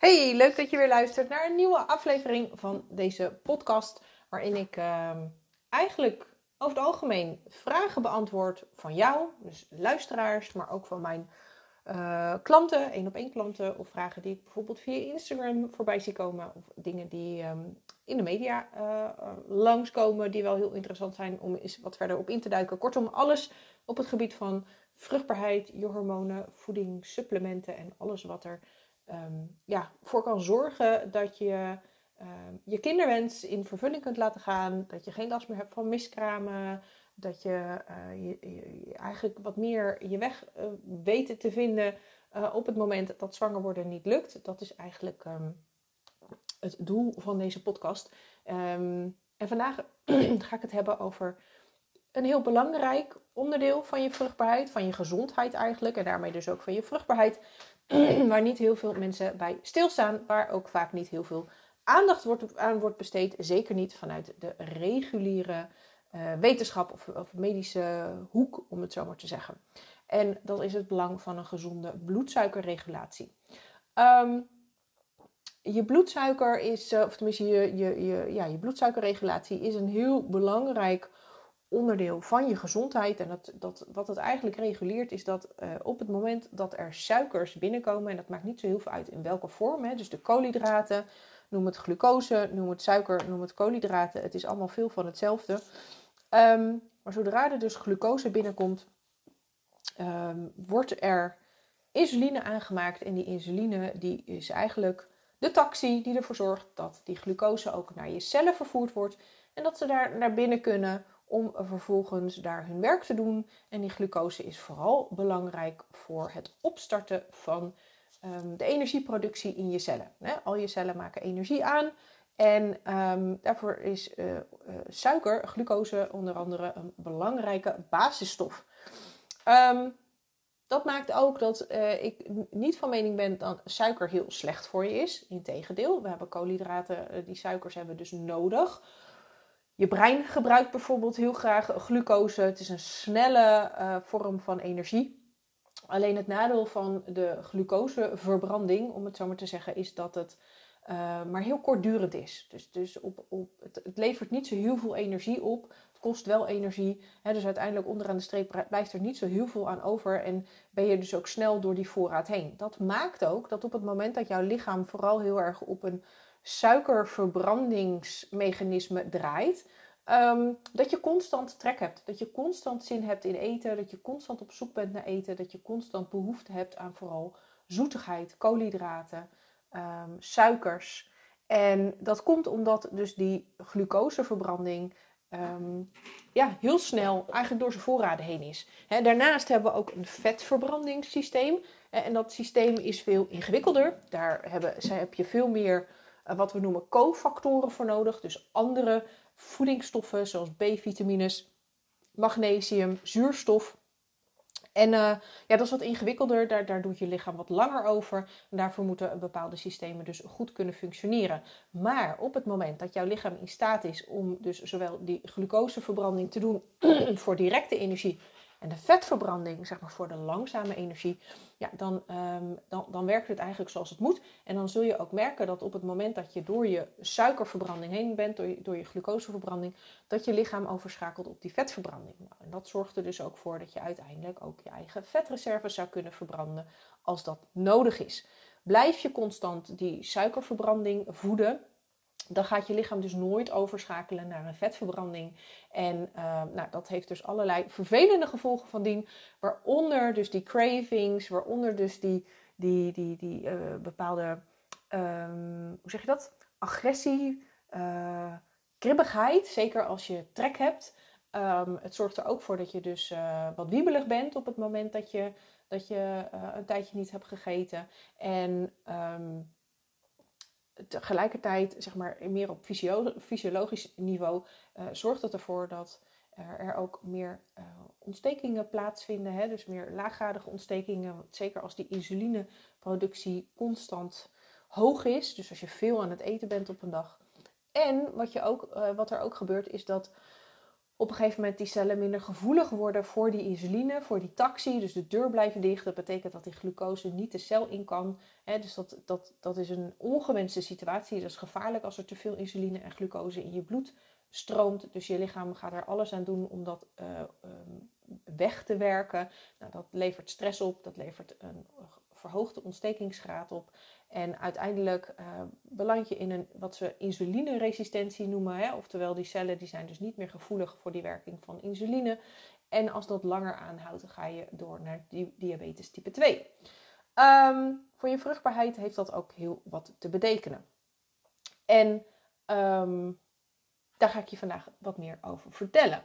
Hey, leuk dat je weer luistert naar een nieuwe aflevering van deze podcast. Waarin ik uh, eigenlijk over het algemeen vragen beantwoord van jou, dus luisteraars, maar ook van mijn uh, klanten, één op één klanten. Of vragen die ik bijvoorbeeld via Instagram voorbij zie komen. Of dingen die um, in de media uh, langskomen, die wel heel interessant zijn om eens wat verder op in te duiken. Kortom, alles op het gebied van vruchtbaarheid, je hormonen, voeding, supplementen en alles wat er um, ja, voor kan zorgen dat je um, je kinderwens in vervulling kunt laten gaan. Dat je geen last meer hebt van miskramen. Dat je, je, eigenlijk wat meer je weg uh, weet te vinden uh, op het moment dat zwanger worden niet lukt. Dat is eigenlijk um, het doel van deze podcast. en vandaag ga ik het hebben over een heel belangrijk onderdeel van je vruchtbaarheid, van je gezondheid eigenlijk, en daarmee dus ook van je vruchtbaarheid, waar niet heel veel mensen bij stilstaan, waar ook vaak niet heel veel aandacht wordt, aan wordt besteed, zeker niet vanuit de reguliere uh, wetenschap of, of, medische hoek, om het zo maar te zeggen. En dat is het belang van een gezonde bloedsuikerregulatie. Um, je bloedsuiker is, uh, of tenminste je, je, je, ja, je bloedsuikerregulatie is een heel belangrijk onderdeel van je gezondheid. En dat, dat, wat het eigenlijk reguleert is dat uh, op het moment dat er suikers binnenkomen, en dat maakt niet zo heel veel uit in welke vorm, hè, dus de koolhydraten, noem het glucose, noem het suiker, noem het koolhydraten, het is allemaal veel van hetzelfde. Um, maar zodra er dus glucose binnenkomt, um, wordt er insuline aangemaakt en die insuline die is eigenlijk de taxi die ervoor zorgt dat die glucose ook naar je cellen vervoerd wordt en dat ze daar naar binnen kunnen om vervolgens daar hun werk te doen. En die glucose is vooral belangrijk voor het opstarten van um, de energieproductie in je cellen. al je cellen maken energie aan. En um, daarvoor is uh, uh, suiker, glucose onder andere, een belangrijke basisstof. Um, dat maakt ook dat uh, ik niet van mening ben dat suiker heel slecht voor je is. Integendeel, we hebben koolhydraten, die suikers hebben we dus nodig je brein gebruikt bijvoorbeeld heel graag glucose. Het is een snelle uh, vorm van energie. Alleen het nadeel van de glucoseverbranding, om het zo maar te zeggen, is dat het uh, maar heel kortdurend is. Dus, dus op, op, het, het, levert niet zo heel veel energie op. Het kost wel energie. Hè, dus uiteindelijk onderaan de streep blijft er niet zo heel veel aan over. En ben je dus ook snel door die voorraad heen. Dat maakt ook dat op het moment dat jouw lichaam vooral heel erg op een suikerverbrandingsmechanisme draait, um, dat je constant trek hebt. Dat je constant zin hebt in eten, dat je constant op zoek bent naar eten, dat je constant behoefte hebt aan vooral zoetigheid, koolhydraten, um, suikers. En dat komt omdat dus die glucoseverbranding um, ja, heel snel eigenlijk door zijn voorraden heen is. Daarnaast hebben we ook een vetvarbrandingssysteem. En dat systeem is veel ingewikkelder. Daar hebben, heb je veel meer wat we noemen cofactoren voor nodig. Dus andere voedingsstoffen zoals B-vitamines, magnesium, zuurstof. En uh, ja, dat is wat ingewikkelder. Daar, daar doet je lichaam wat langer over. En daarvoor moeten bepaalde systemen dus goed kunnen functioneren. Maar op het moment dat jouw lichaam in staat is om dus zowel die glucoseverbranding te doen voor directe energie en de vetverbranding, zeg maar voor de langzame energie, ja, dan, um, dan, dan werkt het eigenlijk zoals het moet. En dan zul je ook merken dat op het moment dat je door je suikerverbranding heen bent, door je, door je glucoseverbranding, dat je lichaam overschakelt op die vetverbranding. Nou, en dat zorgt er dus ook voor dat je uiteindelijk ook je eigen vetreserves zou kunnen verbranden als dat nodig is. Blijf je constant die suikerverbranding voeden, dan gaat je lichaam dus nooit overschakelen naar een vetverbranding. En uh, nou, dat heeft dus allerlei vervelende gevolgen van dien. Waaronder dus die cravings, waaronder dus die, die, die, die uh, bepaalde, um, hoe zeg je dat? Agressie, uh, kribbigheid. Zeker als je trek hebt. Um, het zorgt er ook voor dat je dus wat wiebelig bent op het moment dat je, dat je een tijdje niet hebt gegeten. En... Um, tegelijkertijd, zeg maar, meer op fysiologisch niveau, uh, zorgt het ervoor dat er ook meer uh, ontstekingen plaatsvinden. Hè? Dus meer laaggradige ontstekingen. Zeker als die insulineproductie constant hoog is. Dus als je veel aan het eten bent op een dag. En wat, je ook, uh, wat er ook gebeurt is dat op een gegeven moment die cellen minder gevoelig worden voor die insuline, voor die taxi. Dus de deur blijft dicht. Dat betekent dat die glucose niet de cel in kan. dus dat, dat, dat is een ongewenste situatie. Dat is gevaarlijk als er te veel insuline en glucose in je bloed stroomt. Dus je lichaam gaat er alles aan doen om dat uh, weg te werken. Nou, dat levert stress op, dat levert een verhoogde ontstekingsgraad op. En uiteindelijk uh, beland je in een wat we insulineresistentie noemen. Hè? Oftewel, die cellen die zijn dus niet meer gevoelig voor die werking van insuline. En als dat langer aanhoudt, dan ga je door naar diabetes type 2. Ehm, voor je vruchtbaarheid heeft dat ook heel wat te betekenen. En um, daar ga ik je vandaag wat meer over vertellen.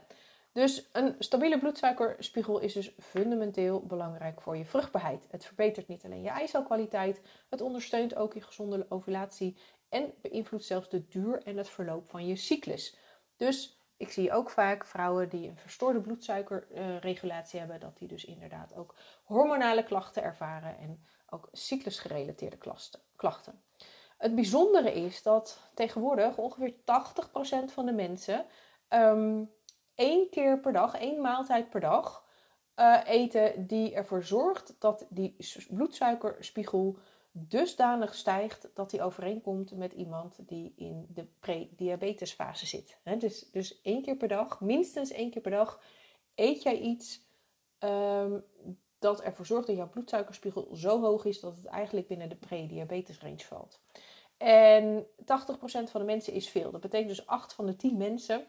Dus een stabiele bloedsuikerspiegel is dus fundamenteel belangrijk voor je vruchtbaarheid. Het verbetert niet alleen je eicelkwaliteit, het ondersteunt ook je gezonde ovulatie en beïnvloedt zelfs de duur en het verloop van je cyclus. Dus ik zie ook vaak vrouwen die een verstoorde bloedsuikerregulatie hebben, dat die dus inderdaad ook hormonale klachten ervaren en ook cyclusgerelateerde klachten. Het bijzondere is dat tegenwoordig ongeveer 80% van de mensen um, één keer per dag, één maaltijd per dag uh, eten die ervoor zorgt dat die bloedsuikerspiegel dusdanig stijgt dat die overeenkomt met iemand die in de pre-diabetesfase zit. dus, dus één keer per dag, minstens één keer per dag, eet jij iets um, dat ervoor zorgt dat jouw bloedsuikerspiegel zo hoog is dat het eigenlijk binnen de pre-diabetes range valt. En 80% van de mensen is veel. Dat betekent dus 8 van de 10 mensen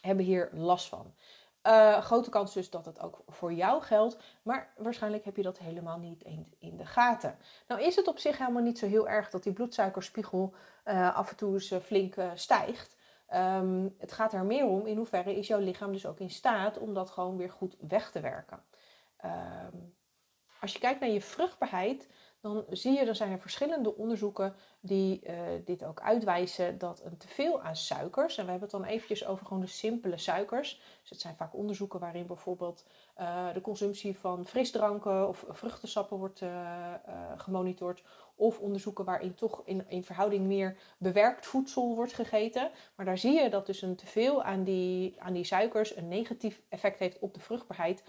hebben hier last van. Uh, grote kans dus dat het ook voor jou geldt, maar waarschijnlijk heb je dat helemaal niet in de gaten. Nou is het op zich helemaal niet zo heel erg dat die bloedsuikerspiegel uh, af en toe eens uh, flink stijgt. Um, het gaat er meer om in hoeverre is jouw lichaam dus ook in staat om dat gewoon weer goed weg te werken. Um, als je kijkt naar je vruchtbaarheid, dan zie je, er zijn er verschillende onderzoeken die uh, dit ook uitwijzen, dat een teveel aan suikers, en we hebben het dan eventjes over gewoon de simpele suikers, dus het zijn vaak onderzoeken waarin bijvoorbeeld uh, de consumptie van frisdranken of vruchtensappen wordt uh, gemonitord, of onderzoeken waarin toch in, in verhouding meer bewerkt voedsel wordt gegeten. Maar daar zie je dat dus een teveel aan die, aan die suikers een negatief effect heeft op de vruchtbaarheid.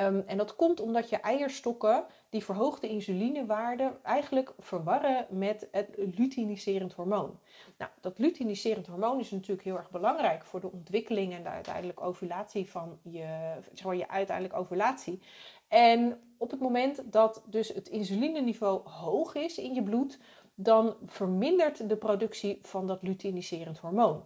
Um, en dat komt omdat je eierstokken die verhoogde insulinewaarde eigenlijk verwarren met het luteiniserend hormoon. Nou, dat luteiniserend hormoon is natuurlijk heel erg belangrijk voor de ontwikkeling en de uiteindelijke ovulatie van je, zeg maar, je uiteindelijke ovulatie. En op het moment dat dus het insulineniveau hoog is in je bloed, dan vermindert de productie van dat luteiniserend hormoon.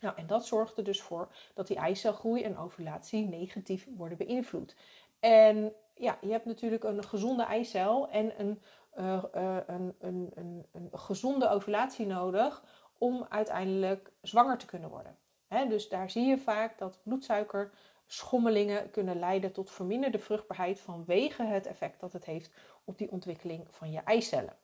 Nou, en dat zorgt er dus voor dat die eicelgroei en ovulatie negatief worden beïnvloed. En ja, je hebt natuurlijk een gezonde eicel en een, uh, uh, een, een, een, een, gezonde ovulatie nodig om uiteindelijk zwanger te kunnen worden. dus daar zie je vaak dat bloedsuikerschommelingen kunnen leiden tot verminderde vruchtbaarheid vanwege het effect dat het heeft op die ontwikkeling van je eicellen.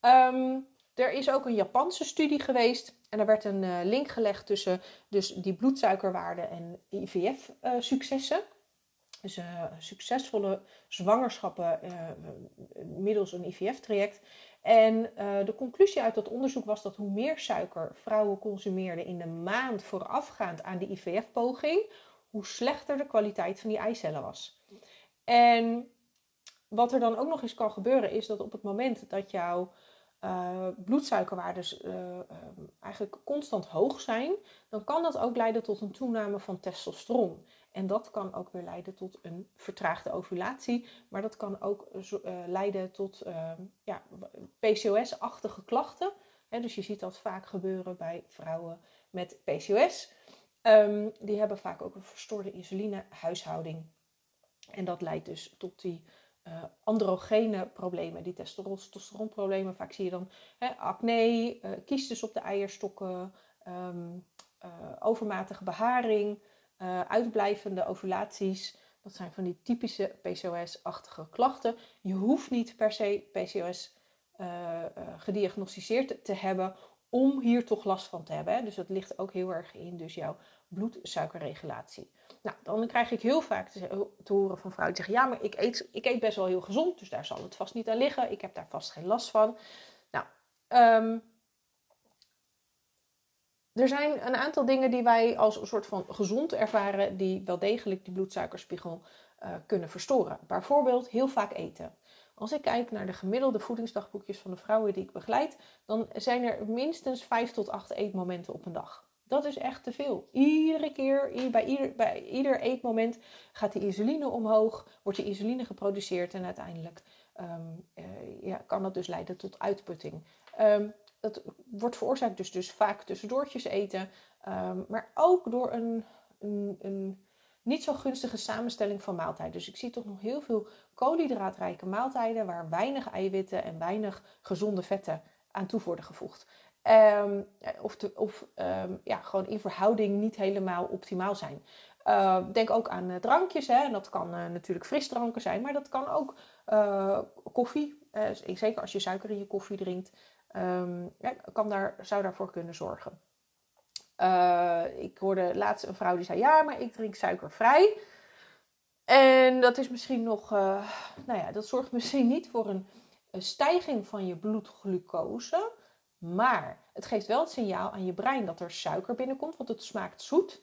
Um, er is ook een Japanse studie geweest en er werd een uh, link gelegd tussen dus die bloedsuikerwaarden en IVF-successen. Dus uh, succesvolle zwangerschappen middels een IVF-traject. En de conclusie uit dat onderzoek was dat hoe meer suiker vrouwen consumeerden in de maand voorafgaand aan de IVF-poging, hoe slechter de kwaliteit van die eicellen was. En wat er dan ook nog eens kan gebeuren, is dat op het moment dat jouw uh, bloedsuikerwaardes uh, eigenlijk constant hoog zijn, dan kan dat ook leiden tot een toename van testosteron. En dat kan ook weer leiden tot een vertraagde ovulatie, maar dat kan ook leiden tot ja, PCOS-achtige klachten. dus je ziet dat vaak gebeuren bij vrouwen met PCOS. Um, die hebben vaak ook een verstoorde insulinehuishouding. En dat leidt dus tot die uh, androgene problemen, die testosteronproblemen. Vaak zie je dan hè, acne, uh, kiestes op de eierstokken, um, uh, overmatige beharing, uitblijvende ovulaties. Dat zijn van die typische PCOS-achtige klachten. Je hoeft niet per se PCOS gediagnosticeerd te hebben om hier toch last van te hebben. Hè. Dus dat ligt ook heel erg in dus jouw bloedsuikerregulatie. Nou, dan krijg ik heel vaak te, horen van vrouwen die zeggen: Ja, maar ik eet, ik eet best wel heel gezond, dus daar zal het vast niet aan liggen. Ik heb daar vast geen last van. Nou, um, er zijn een aantal dingen die wij als een soort van gezond ervaren, die wel degelijk die bloedsuikerspiegel uh, kunnen verstoren. Bijvoorbeeld heel vaak eten. Als ik kijk naar de gemiddelde voedingsdagboekjes van de vrouwen die ik begeleid, dan zijn er minstens 5 tot 8 eetmomenten op een dag. Dat is echt te veel. Iedere keer, bij ieder, bij ieder eetmoment gaat de insuline omhoog, wordt de insuline geproduceerd en uiteindelijk um, uh, ja, kan dat dus leiden tot uitputting. Um, dat wordt veroorzaakt dus, dus vaak tussendoortjes eten, um, maar ook door een, een, een niet zo gunstige samenstelling van maaltijden. Dus ik zie toch nog heel veel koolhydraatrijke maaltijden waar weinig eiwitten en weinig gezonde vetten aan toe worden gevoegd. Um, of of um, ja, gewoon in verhouding niet helemaal optimaal zijn. Uh, denk ook aan uh, drankjes. Hè. En dat kan uh, natuurlijk frisdranken zijn, maar dat kan ook koffie. zeker als je suiker in je koffie drinkt, ja, kan daar, zou daarvoor kunnen zorgen. ik hoorde laatst een vrouw die zei: Ja, maar ik drink suikervrij. En dat is misschien nog, nou ja, dat zorgt misschien niet voor een stijging van je bloedglucose. Maar het geeft wel het signaal aan je brein dat er suiker binnenkomt, want het smaakt zoet.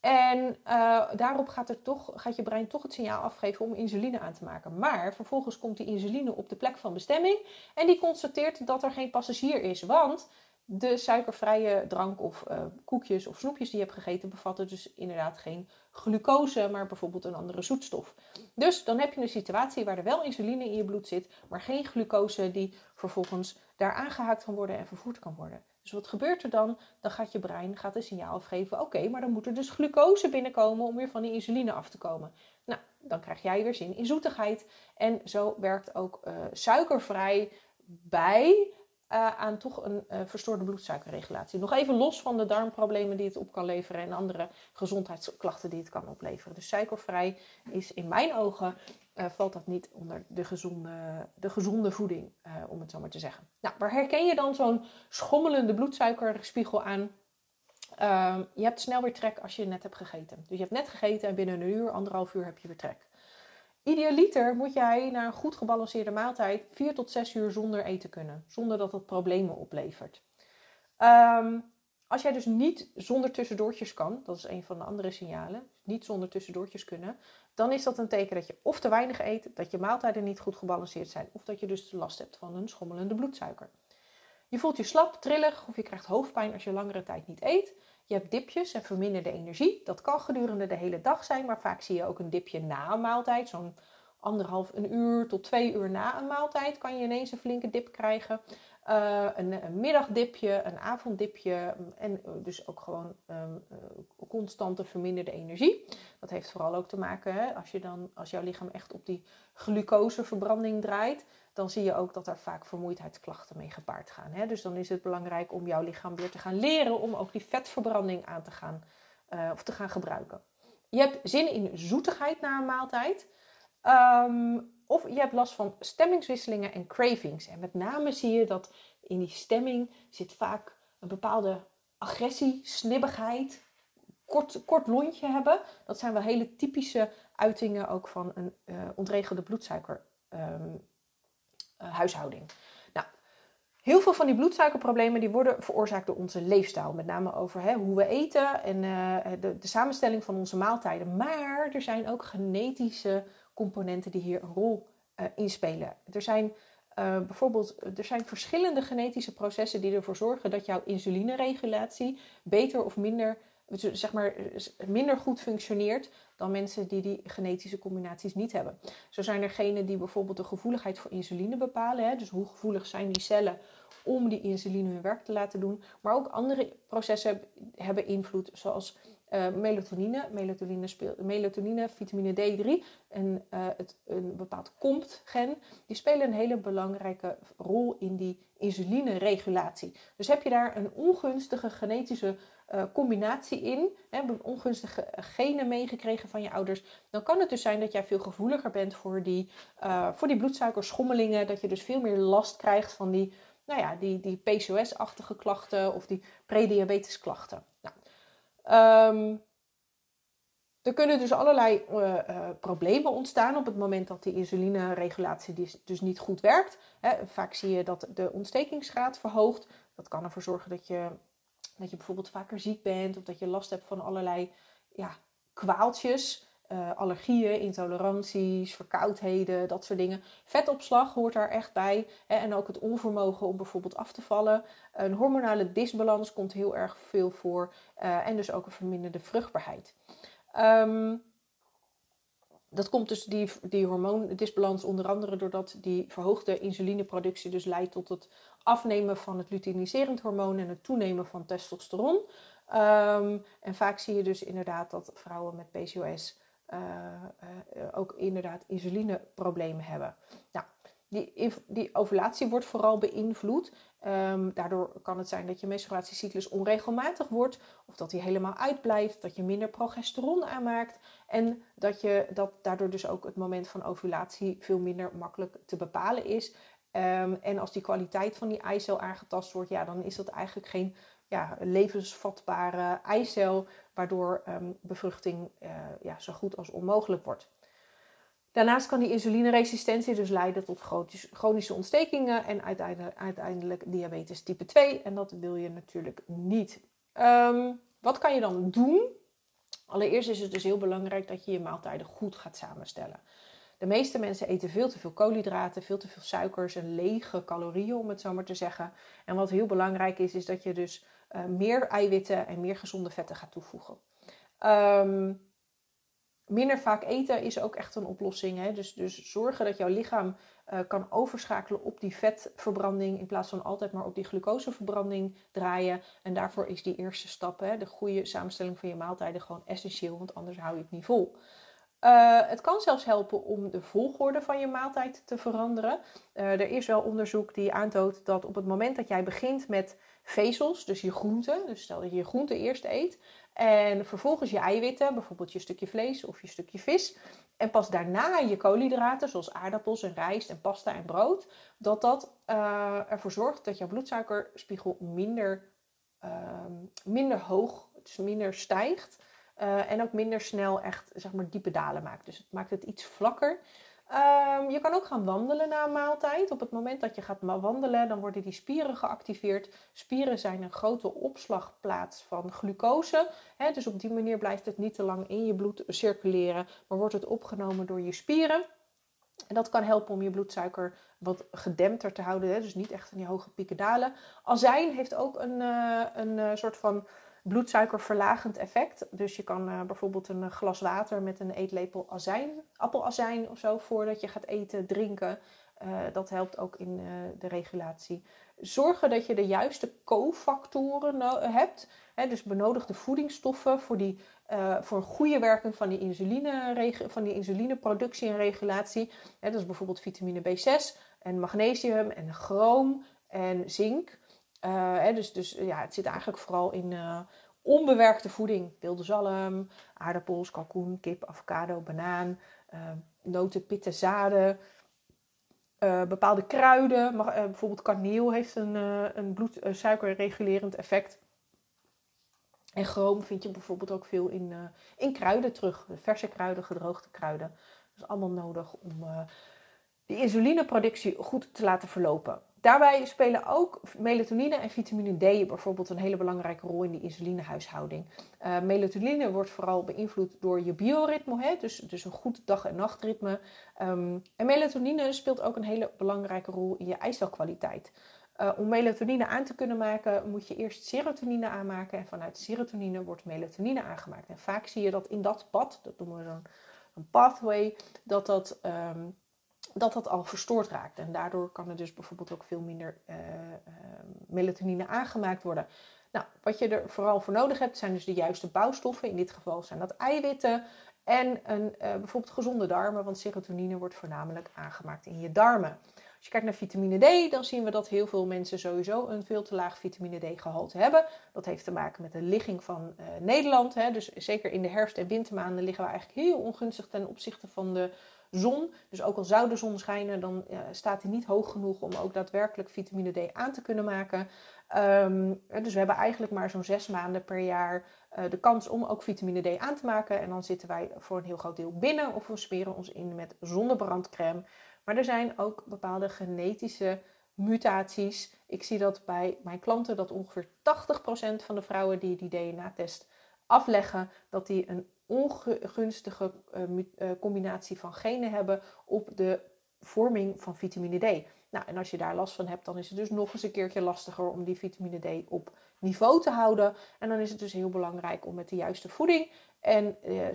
En uh, daarop gaat, er toch, gaat je brein toch het signaal afgeven om insuline aan te maken. Maar vervolgens komt die insuline op de plek van bestemming en die constateert dat er geen passagier is. Want de suikervrije drank of uh, koekjes of snoepjes die je hebt gegeten bevatten dus inderdaad geen glucose, maar bijvoorbeeld een andere zoetstof. Dus dan heb je een situatie waar er wel insuline in je bloed zit, maar geen glucose die vervolgens daar aangehaakt kan worden en vervoerd kan worden. Dus wat gebeurt er dan? Dan gaat je brein gaat een signaal afgeven: oké, maar dan moet er dus glucose binnenkomen om weer van die insuline af te komen. Nou, dan krijg jij weer zin in zoetigheid. En zo werkt ook uh, suikervrij bij uh, aan toch een uh, verstoorde bloedsuikerregulatie. Nog even los van de darmproblemen die het op kan leveren en andere gezondheidsklachten die het kan opleveren. Dus suikervrij is in mijn ogen uh, valt dat niet onder de gezonde, de gezonde voeding, om het zo maar te zeggen. Nou, waar herken je dan zo'n schommelende bloedsuikerspiegel aan? Ehm, je hebt snel weer trek als je net hebt gegeten. Dus je hebt net gegeten en binnen een uur, anderhalf uur heb je weer trek. Idealiter moet jij naar een goed gebalanceerde maaltijd 4 tot 6 uur zonder eten kunnen, zonder dat dat problemen oplevert. Um, als jij dus niet zonder tussendoortjes kan, dat is een van de andere signalen, niet zonder tussendoortjes kunnen, dan is dat een teken dat je of te weinig eet, dat je maaltijden niet goed gebalanceerd zijn, of dat je dus last hebt van een schommelende bloedsuiker. Je voelt je slap, trillig of je krijgt hoofdpijn als je langere tijd niet eet. Je hebt dipjes en verminderde energie. Dat kan gedurende de hele dag zijn, maar vaak zie je ook een dipje na een maaltijd. Zo'n anderhalf een uur tot twee uur na een maaltijd kan je ineens een flinke dip krijgen. Uh, een, middagdipje, een avonddipje en eh, dus ook gewoon um, uh, constante verminderde energie. Dat heeft vooral ook te maken hè, als, je dan, als jouw lichaam echt op die glucoseverbranding draait, dan zie je ook dat er vaak vermoeidheidsklachten mee gepaard gaan. Hè? Dus dan is het belangrijk om jouw lichaam weer te gaan leren om ook die vetverbranding aan te gaan of te gaan gebruiken. Je hebt zin in zoetigheid na een maaltijd. Um, of je hebt last van stemmingswisselingen en cravings. En met name zie je dat in die stemming zit vaak een bepaalde agressie, snibbigheid, kort, kort lontje hebben. Dat zijn wel hele typische uitingen ook van een uh, ontregelde bloedsuiker. Um, uh, huishouding. Nou, heel veel van die bloedsuikerproblemen die worden veroorzaakt door onze leefstijl. Met name over hè, hoe we eten en uh, de, de samenstelling van onze maaltijden. Maar er zijn ook genetische componenten die hier een rol uh, in spelen. Er zijn uh, bijvoorbeeld er zijn verschillende genetische processen die ervoor zorgen dat jouw insulineregulatie beter of minder zeg maar, minder goed functioneert dan mensen die die genetische combinaties niet hebben. Zo zijn er genen die bijvoorbeeld de gevoeligheid voor insuline bepalen. Hè? Dus hoe gevoelig zijn die cellen om die insuline hun werk te laten doen. Maar ook andere processen hebben invloed, zoals uh, melatonine. Melatonine, speelt, melatonine, vitamine D3 en uh, het, een bepaald COMT-gen. Die spelen een hele belangrijke rol in die insulineregulatie. Dus heb je daar een ongunstige genetische uh, combinatie in, hè, ongunstige genen meegekregen van je ouders, dan kan het dus zijn dat jij veel gevoeliger bent voor die, voor die bloedsuikerschommelingen, dat je dus veel meer last krijgt van die, nou ja, die, die PCOS-achtige klachten of die prediabetes klachten. Nou, um, er kunnen dus allerlei uh, uh, problemen ontstaan op het moment dat die insulineregulatie dus, dus niet goed werkt. Hè, vaak zie je dat de ontstekingsgraad verhoogt. Dat kan ervoor zorgen dat je dat je bijvoorbeeld vaker ziek bent of dat je last hebt van allerlei ja, kwaaltjes. Uh, allergieën, intoleranties, verkoudheden, dat soort dingen. Vetopslag hoort daar echt bij. Hè, en ook het onvermogen om bijvoorbeeld af te vallen. Een hormonale disbalans komt heel erg veel voor. Uh, en dus ook een verminderde vruchtbaarheid. Um, dat komt dus die, die hormoondisbalans onder andere doordat die verhoogde insulineproductie dus leidt tot het afnemen van het luteiniserend hormoon en het toenemen van testosteron. Um, en vaak zie je dus inderdaad dat vrouwen met PCOS ook inderdaad insulineproblemen hebben. Nou, die, die ovulatie wordt vooral beïnvloed. Um, daardoor kan het zijn dat je menstruatiecyclus onregelmatig wordt, of dat die helemaal uitblijft, dat je minder progesteron aanmaakt en dat, je, dat daardoor dus ook het moment van ovulatie veel minder makkelijk te bepalen is. Um, en als die kwaliteit van die eicel aangetast wordt, ja, dan is dat eigenlijk geen ja, levensvatbare eicel, waardoor um, bevruchting uh, ja, zo goed als onmogelijk wordt. Daarnaast kan die insulineresistentie dus leiden tot chronische ontstekingen en uiteindelijk, diabetes type 2. En dat wil je natuurlijk niet. Um, wat kan je dan doen? Allereerst is het dus heel belangrijk dat je je maaltijden goed gaat samenstellen. De meeste mensen eten veel te veel koolhydraten, veel te veel suikers en lege calorieën, om het zo maar te zeggen. En wat heel belangrijk is, is dat je dus uh, meer eiwitten en meer gezonde vetten gaat toevoegen. Um, minder vaak eten is ook echt een oplossing. Hè? Dus, dus zorgen dat jouw lichaam uh, kan overschakelen op die vetverbranding in plaats van altijd maar op die glucoseverbranding draaien. En daarvoor is die eerste stap, hè, de goede samenstelling van je maaltijden, gewoon essentieel, want anders hou je het niet vol. Uh, het kan zelfs helpen om de volgorde van je maaltijd te veranderen. Er is wel onderzoek die aantoont dat op het moment dat jij begint met vezels, dus je groenten, dus stel dat je je groenten eerst eet, en vervolgens je eiwitten, bijvoorbeeld je stukje vlees of je stukje vis. En pas daarna je koolhydraten, zoals aardappels en rijst en pasta en brood. Dat dat uh, ervoor zorgt dat jouw bloedsuikerspiegel minder, uh, minder hoog, dus minder stijgt. Uh, en ook minder snel echt zeg maar, diepe dalen maakt. Dus het maakt het iets vlakker. Um, je kan ook gaan wandelen na een maaltijd. Op het moment dat je gaat wandelen, dan worden die spieren geactiveerd. Spieren zijn een grote opslagplaats van glucose. Dus op die manier blijft het niet te lang in je bloed circuleren, maar wordt het opgenomen door je spieren. En dat kan helpen om je bloedsuiker wat gedempter te houden, dus niet echt in die hoge pieken dalen. Azijn heeft ook een, uh, een uh, soort van bloedsuikerverlagend effect. Dus je kan uh, bijvoorbeeld een glas water met een eetlepel azijn, appelazijn of zo, voordat je gaat eten, drinken. Uh, dat helpt ook in uh, de regulatie. Zorgen dat je de juiste cofactoren hebt. Hè, dus benodigde voedingsstoffen voor, die, voor een goede werking van die, insuline, van die insulineproductie en regulatie. Hè, dat is bijvoorbeeld vitamine B6 en magnesium en chroom en zink. Hè, dus, dus ja, het zit eigenlijk vooral in uh, onbewerkte voeding. Wilde zalm, aardappels, kalkoen, kip, avocado, banaan, noten, pitten, zaden. bepaalde kruiden, bijvoorbeeld kaneel heeft een, een bloedsuikerregulerend effect. En chroom vind je bijvoorbeeld ook veel in, in kruiden terug. Verse kruiden, gedroogde kruiden. Dat is allemaal nodig om de insulineproductie goed te laten verlopen. Daarbij spelen ook melatonine en vitamine D bijvoorbeeld een hele belangrijke rol in die insulinehuishouding. Uh, melatonine wordt vooral beïnvloed door je bioritme, hè? Dus, dus een goed dag- en nachtritme. Um, en melatonine speelt ook een hele belangrijke rol in je eicelkwaliteit. Uh, om melatonine aan te kunnen maken, moet je eerst serotonine aanmaken. En vanuit serotonine wordt melatonine aangemaakt. En vaak zie je dat in dat pad, dat noemen we dan een pathway, dat dat um, dat dat al verstoord raakt. En daardoor kan er dus bijvoorbeeld ook veel minder uh, uh, melatonine aangemaakt worden. Nou, wat je er vooral voor nodig hebt, zijn dus de juiste bouwstoffen. In dit geval zijn dat eiwitten en een, uh, bijvoorbeeld gezonde darmen, want serotonine wordt voornamelijk aangemaakt in je darmen. Als je kijkt naar vitamine D, dan zien we dat heel veel mensen sowieso een veel te laag vitamine D gehalte hebben. Dat heeft te maken met de ligging van Nederland. Hè. Dus zeker in de herfst- en wintermaanden liggen we eigenlijk heel ongunstig ten opzichte van de zon. Dus ook al zou de zon schijnen, dan staat hij niet hoog genoeg om ook daadwerkelijk vitamine D aan te kunnen maken. Um, dus we hebben eigenlijk maar zo'n zes maanden per jaar uh, de kans om ook vitamine D aan te maken. En dan zitten wij voor een heel groot deel binnen of we smeren ons in met zonnebrandcrème. Maar er zijn ook bepaalde genetische mutaties Ik zie dat bij mijn klanten dat ongeveer 80% van de vrouwen die die DNA-test afleggen, dat die een ongunstige uh, combinatie van genen hebben op de vorming van vitamine D. Nou, en als je daar last van hebt, dan is het dus nog eens een keertje lastiger om die vitamine D op niveau te houden. En dan is het dus heel belangrijk om met de juiste voeding en uh,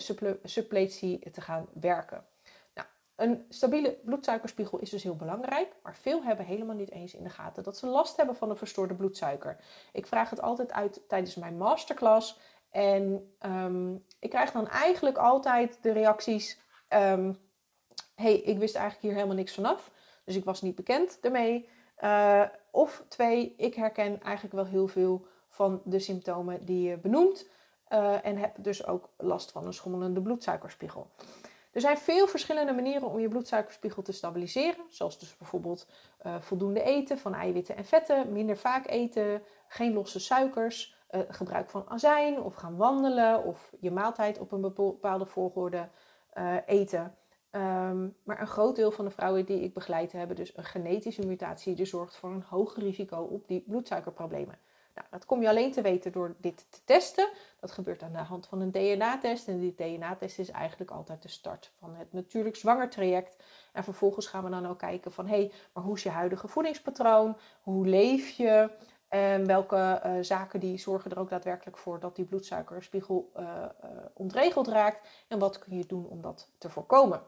suppletie te gaan werken. Nou, een stabiele bloedsuikerspiegel is dus heel belangrijk, maar veel hebben helemaal niet eens in de gaten dat ze last hebben van een verstoorde bloedsuiker. Ik vraag het altijd uit tijdens mijn masterclass en um, ik krijg dan eigenlijk altijd de reacties: um, hey, ik wist eigenlijk hier helemaal niks vanaf. Dus ik was niet bekend ermee. Uh, of twee, ik herken eigenlijk wel heel veel van de symptomen die je benoemt. Uh, en heb dus ook last van een schommelende bloedsuikerspiegel. Er zijn veel verschillende manieren om je bloedsuikerspiegel te stabiliseren. Zoals dus bijvoorbeeld uh, voldoende eten van eiwitten en vetten, minder vaak eten, geen losse suikers, uh, gebruik van azijn of gaan wandelen of je maaltijd op een bepaalde volgorde eten. Um, maar een groot deel van de vrouwen die ik begeleid hebben dus een genetische mutatie die zorgt voor een hoger risico op die bloedsuikerproblemen. Nou, dat kom je alleen te weten door dit te testen. Dat gebeurt aan de hand van een DNA-test. En die DNA-test is eigenlijk altijd de start van het natuurlijk zwanger traject. En vervolgens gaan we dan ook kijken van, hé, hey, maar hoe is je huidige voedingspatroon? Hoe leef je? En welke uh, zaken die zorgen er ook daadwerkelijk voor dat die bloedsuikerspiegel uh, ontregeld raakt? En wat kun je doen om dat te voorkomen?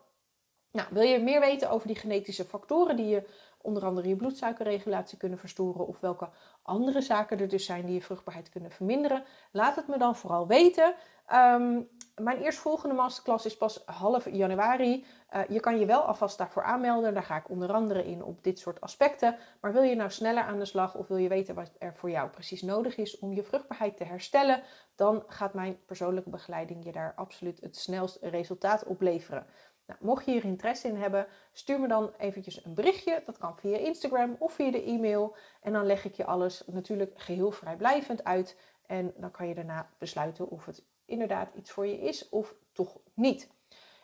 Nou, wil je meer weten over die genetische factoren die je onder andere je bloedsuikerregulatie kunnen verstoren of welke andere zaken er dus zijn die je vruchtbaarheid kunnen verminderen? Laat het me dan vooral weten. Um, mijn eerstvolgende masterclass is pas half januari. Uh, je kan je wel alvast daarvoor aanmelden. Daar ga ik onder andere in op dit soort aspecten. Maar wil je nou sneller aan de slag of wil je weten wat er voor jou precies nodig is om je vruchtbaarheid te herstellen, dan gaat mijn persoonlijke begeleiding je daar absoluut het snelst resultaat opleveren. Nou, mocht je hier interesse in hebben, stuur me dan eventjes een berichtje. Dat kan via Instagram of via de e-mail. En dan leg ik je alles natuurlijk geheel vrijblijvend uit. En dan kan je daarna besluiten of het inderdaad iets voor je is of toch niet.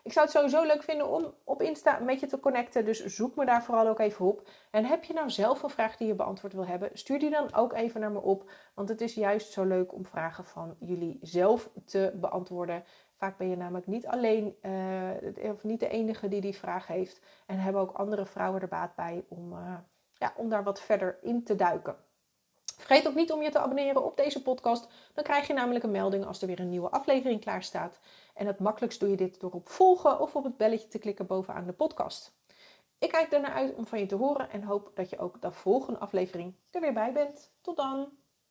Ik zou het sowieso leuk vinden om op Insta met je te connecten. Dus zoek me daar vooral ook even op. En heb je nou zelf een vraag die je beantwoord wil hebben, stuur die dan ook even naar me op. Want het is juist zo leuk om vragen van jullie zelf te beantwoorden. Vaak ben je namelijk niet alleen, uh, of niet de enige die die vraag heeft. En hebben ook andere vrouwen er baat bij om, uh, ja, om daar wat verder in te duiken. Vergeet ook niet om je te abonneren op deze podcast. Dan krijg je namelijk een melding als er weer een nieuwe aflevering klaar staat. En het makkelijkst doe je dit door op volgen of op het belletje te klikken bovenaan de podcast. Ik kijk ernaar uit om van je te horen en hoop dat je ook de volgende aflevering er weer bij bent. Tot dan!